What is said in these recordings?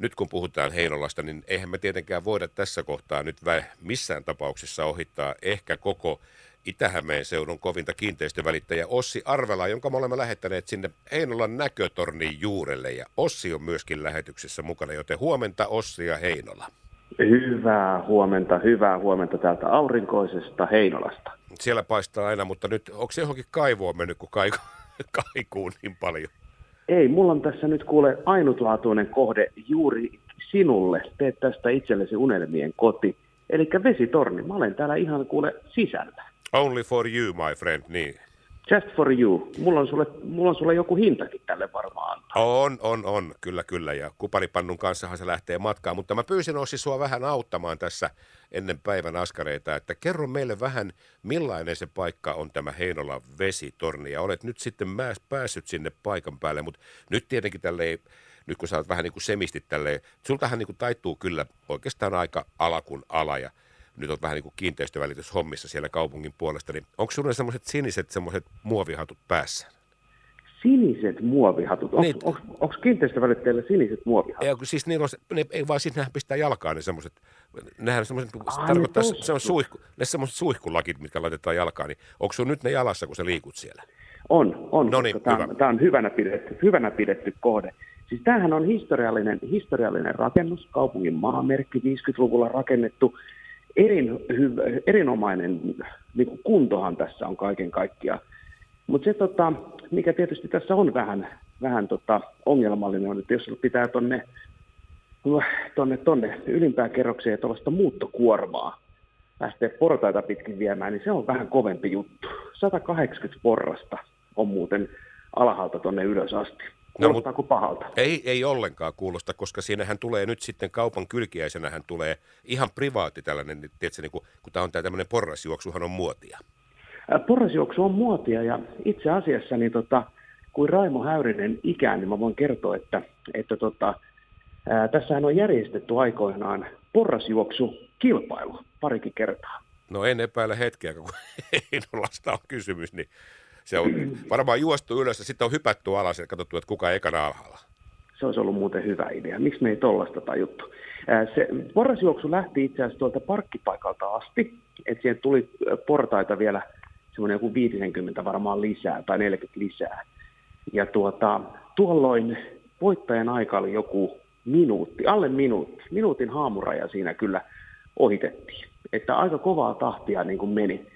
nyt kun puhutaan Heinolasta, niin eihän me tietenkään voida tässä kohtaa nyt missään tapauksessa ohittaa ehkä koko Itä-Hämeen seudun kovinta kiinteistövälittäjä Ossi Arvela, jonka me olemme lähettäneet sinne Heinolan näkötornin juurelle. Ja Ossi on myöskin lähetyksessä mukana, joten huomenta Ossi ja Heinola. Hyvää huomenta, hyvää huomenta täältä aurinkoisesta Heinolasta. Siellä paistaa aina, mutta nyt onko se johonkin kaivoon mennyt, kun kaiku, kaikuu niin paljon? Ei, mulla on tässä nyt kuule ainutlaatuinen kohde juuri sinulle. Teet tästä itsellesi unelmien koti. Eli vesitorni. Mä olen täällä ihan kuule sisällä. Only for you, my friend, niin. Just for you. Mulla on sulle, mulla on sulle joku hintakin tälle varmaan. On, on, on. Kyllä, kyllä. Ja kuparipannun kanssahan se lähtee matkaan. Mutta mä pyysin Ossi sua vähän auttamaan tässä ennen päivän askareita, että kerro meille vähän, millainen se paikka on tämä Heinolan vesitorni. Ja olet nyt sitten päässyt sinne paikan päälle, mutta nyt tietenkin tälle nyt kun sä oot vähän niin kuin semistit tälleen, sultahan niin kuin taittuu kyllä oikeastaan aika alakun ala ja nyt on vähän niin kuin kiinteistövälityshommissa siellä kaupungin puolesta, niin onko sinulla semmoiset siniset semmoiset muovihatut päässä? Siniset muovihatut? Onko, niin. kiinteistövälittäjillä siniset muovihatut? Ei, siis niillä on, ne, ei vaan siis nehän pistää jalkaan ne semmoiset, nehän semmoiset, se tarkoittaa, se on suihku, ne semmoiset suihkulakit, mitkä laitetaan jalkaan, niin onko sun nyt ne jalassa, kun sä liikut siellä? On, on, no niin, tämä, on, tämä on hyvänä pidetty, hyvänä pidetty kohde. Siis tämähän on historiallinen, historiallinen rakennus, kaupungin maamerkki, 50-luvulla rakennettu erin, hyvä, erinomainen niin kuin kuntohan tässä on kaiken kaikkiaan. Mutta se, tota, mikä tietysti tässä on vähän, vähän tota, ongelmallinen, on, että jos pitää tuonne tonne, tonne ylimpään kerrokseen tuollaista muuttokuormaa lähteä portaita pitkin viemään, niin se on vähän kovempi juttu. 180 porrasta on muuten alhaalta tuonne ylös asti. Kuulostaa no, pahalta? Ei, ei ollenkaan kuulosta, koska siinähän tulee nyt sitten kaupan kylkiäisenähän tulee ihan privaatti tällainen, niin tiedätkö, niin kun, kun tämä on tämä tämmöinen porrasjuoksuhan on muotia. Porrasjuoksu on muotia ja itse asiassa niin tota, kuin Raimo Häyrinen ikään, niin mä voin kertoa, että, että tota, ää, tässähän on järjestetty aikoinaan porrasjuoksu kilpailu parikin kertaa. No en epäile hetkeä, kun Heinolasta on kysymys, niin se on varmaan juostu ylös ja sitten on hypätty alas ja katsottu, että kuka ekana alhaalla. Se olisi ollut muuten hyvä idea. Miksi me ei tollasta tajuttu? Se porrasjuoksu lähti itse asiassa tuolta parkkipaikalta asti, että siihen tuli portaita vielä semmoinen joku 50 varmaan lisää tai 40 lisää. Ja tuota, tuolloin voittajan aika oli joku minuutti, alle minuutti. Minuutin haamuraja siinä kyllä ohitettiin. Että aika kovaa tahtia niin kuin meni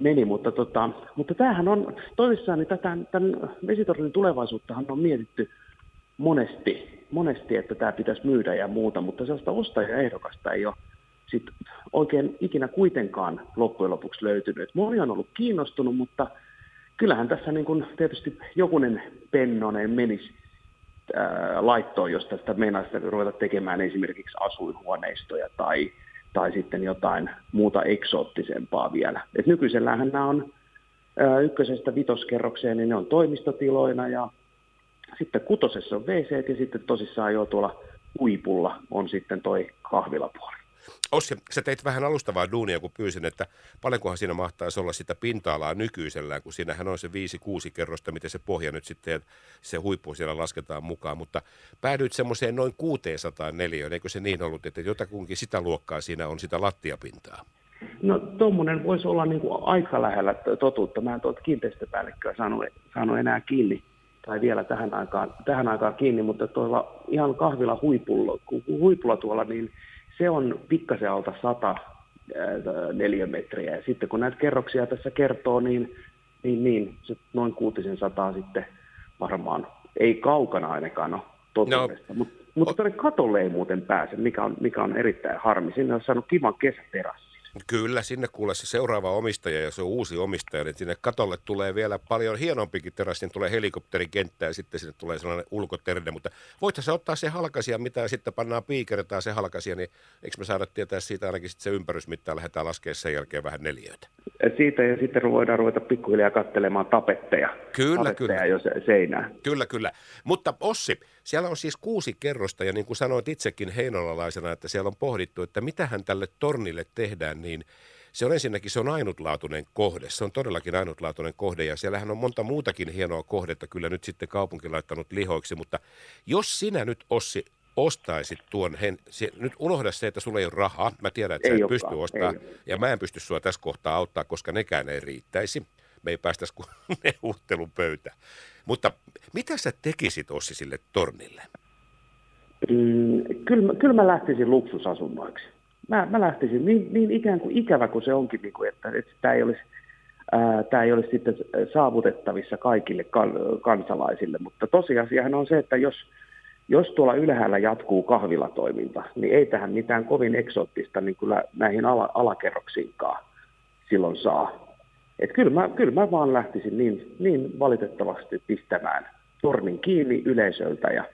meni, mutta, tota, mutta tämähän on toisissaan, niin tätä, tämän vesitornin tulevaisuuttahan on mietitty monesti, monesti, että tämä pitäisi myydä ja muuta, mutta sellaista ostajaehdokasta ei ole sit oikein ikinä kuitenkaan loppujen lopuksi löytynyt. Moni on ollut kiinnostunut, mutta kyllähän tässä niin kun tietysti jokunen pennonen menisi laittoon, jos tästä meinaisi ruveta tekemään esimerkiksi asuinhuoneistoja tai tai sitten jotain muuta eksoottisempaa vielä. Et nykyisellähän nämä on ykkösestä vitoskerrokseen, niin ne on toimistotiloina ja sitten kutosessa on WC ja sitten tosissaan jo tuolla huipulla on sitten toi kahvilapuoli. Ossi, sä teit vähän alustavaa duunia, kun pyysin, että paljonkohan siinä mahtaisi olla sitä pinta-alaa nykyisellään, kun siinähän on se 5-6 kerrosta, miten se pohja nyt sitten, se huippu siellä lasketaan mukaan, mutta päädyit semmoiseen noin 600 neliöön, eikö se niin ollut, että jotakunkin sitä luokkaa siinä on sitä lattiapintaa? No tuommoinen voisi olla niin kuin aika lähellä totuutta. Mä en tuolta kiinteistöpäällikköä saanut, saanut enää kiinni tai vielä tähän aikaan, tähän aikaan kiinni, mutta tuolla ihan kahvila huipulla, huipulla tuolla, niin se on pikkasen alta 100 neliömetriä. Ja sitten kun näitä kerroksia tässä kertoo, niin, niin, niin se noin kuutisen sataa sitten varmaan ei kaukana ainakaan ole totuudesta. No. Mutta mut tuonne katolle ei muuten pääse, mikä on, mikä on erittäin harmi. Sinne on saanut kivan kesäterassi. Kyllä, sinne kuule se seuraava omistaja ja se on uusi omistaja, niin sinne katolle tulee vielä paljon hienompikin terassi, niin tulee helikopterikenttä ja sitten sinne tulee sellainen ulkoterde, mutta voitko se ottaa se halkasia, mitä sitten pannaan piikertaa se halkasia, niin eikö me saada tietää siitä ainakin sitten se ympärysmittaa, lähdetään laskemaan sen jälkeen vähän neljöitä? Siitä ja sitten voidaan ruveta pikkuhiljaa katselemaan tapetteja. Kyllä, tapetteja kyllä. jo seinää. Kyllä, kyllä. Mutta Ossi, siellä on siis kuusi kerrosta ja niin kuin sanoit itsekin heinolalaisena, että siellä on pohdittu, että mitähän tälle tornille tehdään, niin se on ensinnäkin se on ainutlaatuinen kohde. Se on todellakin ainutlaatuinen kohde ja siellähän on monta muutakin hienoa kohdetta kyllä nyt sitten kaupunki laittanut lihoiksi, mutta jos sinä nyt Ossi ostaisit tuon, hen, se, nyt unohda se, että sulla ei ole rahaa, mä tiedän, että ei sä et pysty ostamaan, ja mä en pysty sua tässä kohtaa auttaa, koska nekään ei riittäisi. Me ei päästäisi kuin neuvottelun pöytä. Mutta mitä sä tekisit Ossi sille tornille? Mm, kyllä, kyllä mä lähtisin luksusasunnoiksi. Mä, mä lähtisin niin, niin ikään kuin ikävä kuin se onkin, niin kuin, että, että tämä ei olisi tämä ei olisi sitten saavutettavissa kaikille kansalaisille, mutta tosiasiahan on se, että jos, jos tuolla ylhäällä jatkuu kahvilatoiminta, niin ei tähän mitään kovin eksoottista niin kyllä näihin ala, alakerroksiinkaan silloin saa. Et kyllä, mä, kyllä mä vaan lähtisin niin, niin valitettavasti pistämään tornin kiinni yleisöltä ja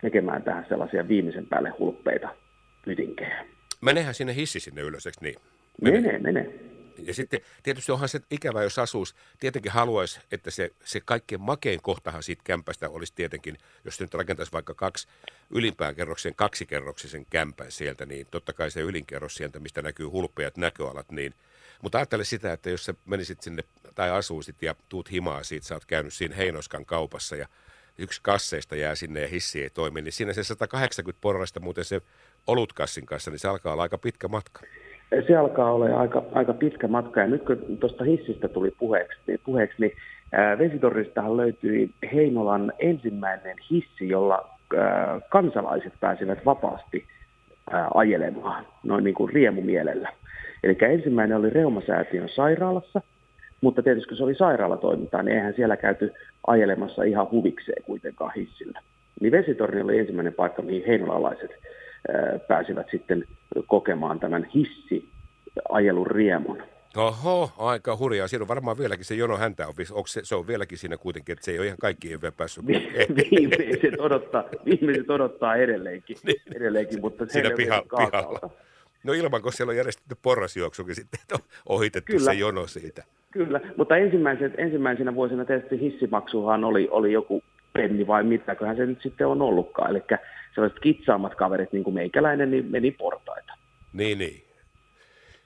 tekemään tähän sellaisia viimeisen päälle hulppeita pytinkejä. Menehän sinne hissi sinne ylös, eikö niin? Menee, menee. menee. Ja sitten tietysti onhan se ikävä, jos asuisi, tietenkin haluaisi, että se, se kaikkein makein kohtahan siitä kämpästä olisi tietenkin, jos nyt rakentaisi vaikka kaksi ylimpään kerroksen, kaksikerroksisen kämpän sieltä, niin totta kai se ylinkerros sieltä, mistä näkyy hulpeat näköalat, niin mutta ajattele sitä, että jos sä menisit sinne tai asuisit ja tuut himaa siitä, sä oot käynyt siinä Heinoskan kaupassa ja yksi kasseista jää sinne ja hissi ei toimi, niin siinä se 180 porrasta muuten se olutkassin kanssa, niin se alkaa olla aika pitkä matka se alkaa olla aika, aika pitkä matka. Ja nyt kun tuosta hissistä tuli puheeksi, niin, puheeksi, niin Vesitornistahan löytyi Heinolan ensimmäinen hissi, jolla ää, kansalaiset pääsivät vapaasti ää, ajelemaan noin niin kuin riemumielellä. Eli ensimmäinen oli Reumasäätiön sairaalassa, mutta tietysti kun se oli sairaalatoimintaa, niin eihän siellä käyty ajelemassa ihan huvikseen kuitenkaan hissillä. Niin Vesitorni oli ensimmäinen paikka, mihin heinolalaiset pääsivät sitten kokemaan tämän hissi ajelun riemun. Oho, aika hurjaa. Siinä on varmaan vieläkin se jono häntä on. Onko se, se on vieläkin siinä kuitenkin, että se ei ole ihan kaikki vielä päässyt. viimeiset, odottaa, viimeiset odottaa edelleenkin, niin. edelleenkin mutta siinä piha, pihalla. No ilman, kun siellä on järjestetty porrasjuoksukin sitten, että on ohitettu Kyllä. se jono siitä. Kyllä, mutta ensimmäisenä vuosina tietysti hissimaksuhan oli, oli joku penni vai mitäköhän se nyt sitten on ollutkaan. Eli sellaiset kitsaammat kaverit, niin kuin meikäläinen, niin meni portaita. Niin, niin.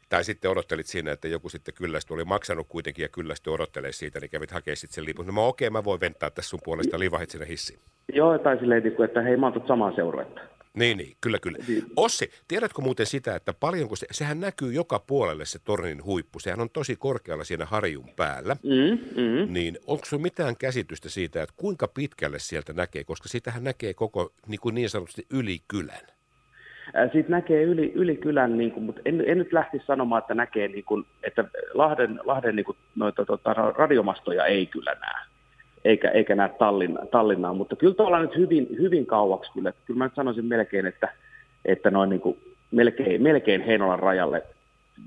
Tai sitten odottelit siinä, että joku sitten kyllästy oli maksanut kuitenkin ja kyllästy odottelee siitä, niin kävit hakemaan sitten sen lipun. No mä okei, mä voin ventaa tässä sun puolesta, livahit sinne hissiin. Joo, tai silleen, että hei, mä oon samaa seuruetta. Niin, niin, kyllä, kyllä. Niin. Ossi, tiedätkö muuten sitä, että paljonko se, sehän näkyy joka puolelle se tornin huippu, sehän on tosi korkealla siinä harjun päällä, mm, mm. niin onko sinulla mitään käsitystä siitä, että kuinka pitkälle sieltä näkee, koska sitähän näkee koko niin, kuin niin sanotusti yli kylän? Siitä näkee yli, yli kylän, niin kuin, mutta en, en nyt lähtisi sanomaan, että näkee, niin kuin, että Lahden, Lahden niin kuin, noita, tota, radiomastoja ei kyllä näe eikä, eikä näe Tallinna, Tallinnaa, mutta kyllä tuolla nyt hyvin, hyvin kauaksi kyllä. Kyllä mä nyt sanoisin melkein, että, että noin niin kuin melkein, melkein Heinolan rajalle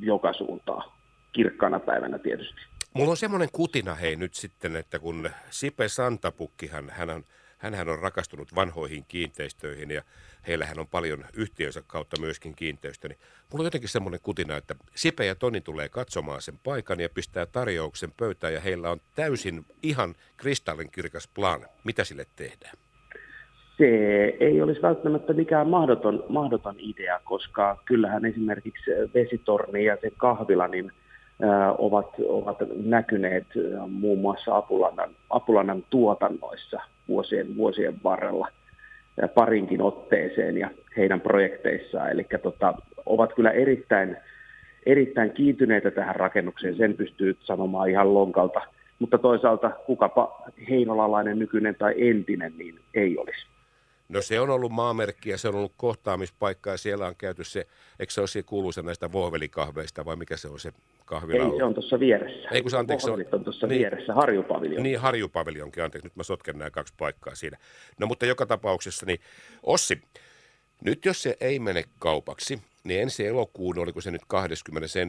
joka suuntaan, kirkkaana päivänä tietysti. Mulla on semmoinen kutina hei nyt sitten, että kun Sipe Santapukkihan, hän on Hänhän on rakastunut vanhoihin kiinteistöihin ja heillähän on paljon yhtiönsä kautta myöskin kiinteistö. Niin mulla on jotenkin semmoinen kutina, että Sipe ja Toni tulee katsomaan sen paikan ja pistää tarjouksen pöytään ja heillä on täysin ihan kristallinkirkas plan. Mitä sille tehdään? Se ei olisi välttämättä mikään mahdoton, mahdoton idea, koska kyllähän esimerkiksi vesitorni ja se kahvila, niin ovat, ovat näkyneet muun muassa Apulannan, Apulannan tuotannoissa vuosien, vuosien varrella parinkin otteeseen ja heidän projekteissaan. Eli tota, ovat kyllä erittäin, erittäin kiintyneitä tähän rakennukseen, sen pystyy sanomaan ihan lonkalta. Mutta toisaalta kukapa heinolalainen nykyinen tai entinen, niin ei olisi. No se on ollut maamerkki ja se on ollut kohtaamispaikka ja siellä on käyty se, eikö se ole kuuluisa näistä vohvelikahveista vai mikä se on se kahvila? Ei, se on tuossa vieressä. Ei kun se, anteeksi, on, on tuossa niin, vieressä, Harjupaviljon. Niin, Harjupaviljonkin, anteeksi, nyt mä sotken nämä kaksi paikkaa siinä. No mutta joka tapauksessa, niin Ossi, nyt jos se ei mene kaupaksi, niin ensi elokuun, oliko se nyt 21.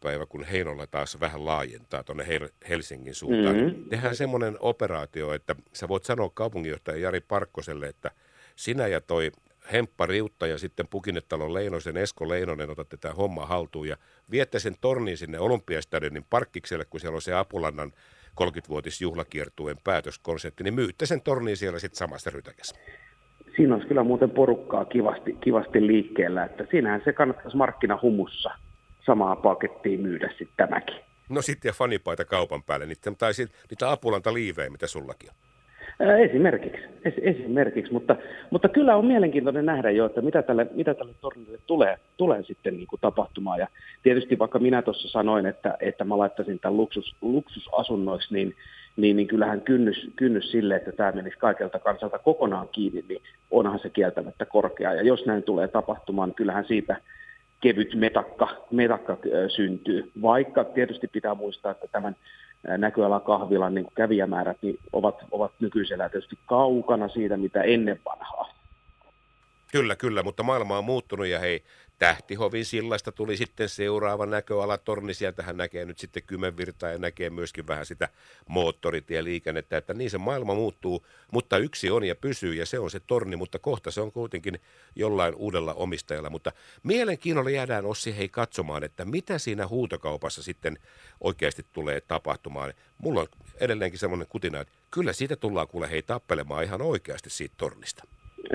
päivä, kun Heinolla taas vähän laajentaa tuonne Helsingin suuntaan. Mm-hmm. Tehdään semmoinen operaatio, että sä voit sanoa kaupunginjohtaja Jari Parkkoselle, että – sinä ja toi Hemppa Riutta ja sitten Pukinnetalon Leinosen Esko Leinonen otatte tämä homma haltuun ja viette sen tornin sinne Olympiastadionin parkkikselle, kun siellä on se Apulannan 30-vuotisjuhlakiertueen päätöskonsertti, niin myytte sen tornin siellä sitten samassa rytäkässä. Siinä olisi kyllä muuten porukkaa kivasti, kivasti liikkeellä, että siinähän se kannattaisi markkinahumussa samaa pakettia myydä sitten tämäkin. No sitten ja fanipaita kaupan päälle, niitä, tai niitä apulanta liivejä, mitä sullakin on. Esimerkiksi, es, esimerkiksi. Mutta, mutta kyllä on mielenkiintoinen nähdä jo, että mitä tälle, mitä tälle tornille tulee, tulee sitten niin kuin tapahtumaan. Ja tietysti vaikka minä tuossa sanoin, että, että mä laittaisin tämän luksus, luksusasunnoiksi, niin, niin, niin kyllähän kynnys, kynnys sille, että tämä menisi kaikelta kansalta kokonaan kiinni, niin onhan se kieltämättä korkea. Ja jos näin tulee tapahtumaan, niin kyllähän siitä kevyt metakka, metakka syntyy. Vaikka tietysti pitää muistaa, että tämän näköala kahvilan niin kävijämäärät niin ovat, ovat nykyisellä tietysti kaukana siitä, mitä ennen vanhaa. Kyllä, kyllä, mutta maailma on muuttunut ja hei, Tähtihovin sillasta tuli sitten seuraava näköala torni. Sieltähän näkee nyt sitten Kymenvirtaa ja näkee myöskin vähän sitä moottoritieliikennettä, että niin se maailma muuttuu, mutta yksi on ja pysyy ja se on se torni, mutta kohta se on kuitenkin jollain uudella omistajalla. Mutta mielenkiinnolla jäädään Ossi hei katsomaan, että mitä siinä huutokaupassa sitten oikeasti tulee tapahtumaan. Mulla on edelleenkin semmoinen kutina, että kyllä siitä tullaan kuule hei tappelemaan ihan oikeasti siitä tornista.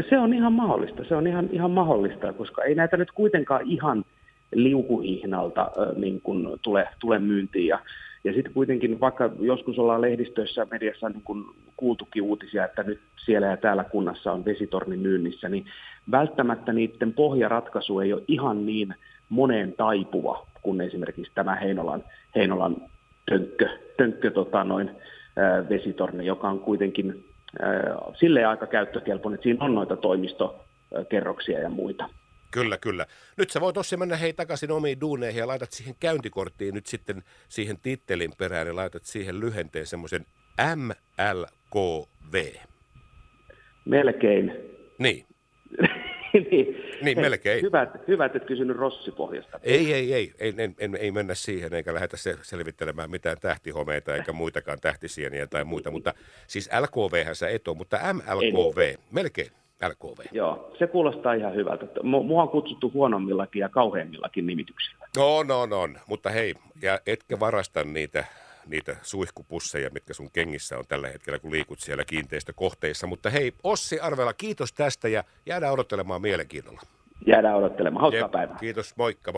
Se on ihan mahdollista, se on ihan, ihan mahdollista, koska ei näitä nyt kuitenkaan ihan liukuhihnalta äh, niin kun tule, tule myyntiin. Ja, ja sitten kuitenkin, vaikka joskus ollaan lehdistössä mediassa niin kun kuultukin uutisia, että nyt siellä ja täällä kunnassa on vesitorni myynnissä, niin välttämättä niiden pohjaratkaisu ei ole ihan niin moneen taipuva kuin esimerkiksi tämä Heinolan, Heinolan tönkkö, tönkkö tota noin, äh, vesitorni, joka on kuitenkin sille aika käyttökelpoinen, että siinä on noita toimistokerroksia ja muita. Kyllä, kyllä. Nyt sä voit Ossi mennä hei takaisin omiin duuneihin ja laitat siihen käyntikorttiin nyt sitten siihen tittelin perään ja laitat siihen lyhenteen semmoisen MLKV. Melkein. Niin. niin, niin melkein. Hyvä, hyvä että et kysynyt Rossipohjasta. Ei, ei, ei, ei, ei, ei, ei mennä siihen, eikä lähdetä se selvittelemään mitään tähtihomeita eikä muitakaan tähtisieniä tai muita, mutta siis LKV sä et ole, mutta MLKV, en. melkein. LKV. Joo, se kuulostaa ihan hyvältä. Mua on kutsuttu huonommillakin ja kauheimmillakin nimityksillä. No, no, no, mutta hei, ja etkä varasta niitä niitä suihkupusseja, mitkä sun kengissä on tällä hetkellä, kun liikut siellä kiinteistökohteissa. Mutta hei, Ossi Arvela, kiitos tästä ja jäädään odottelemaan mielenkiinnolla. Jäädään odottelemaan. Hauskaa päivää. Kiitos, moikka.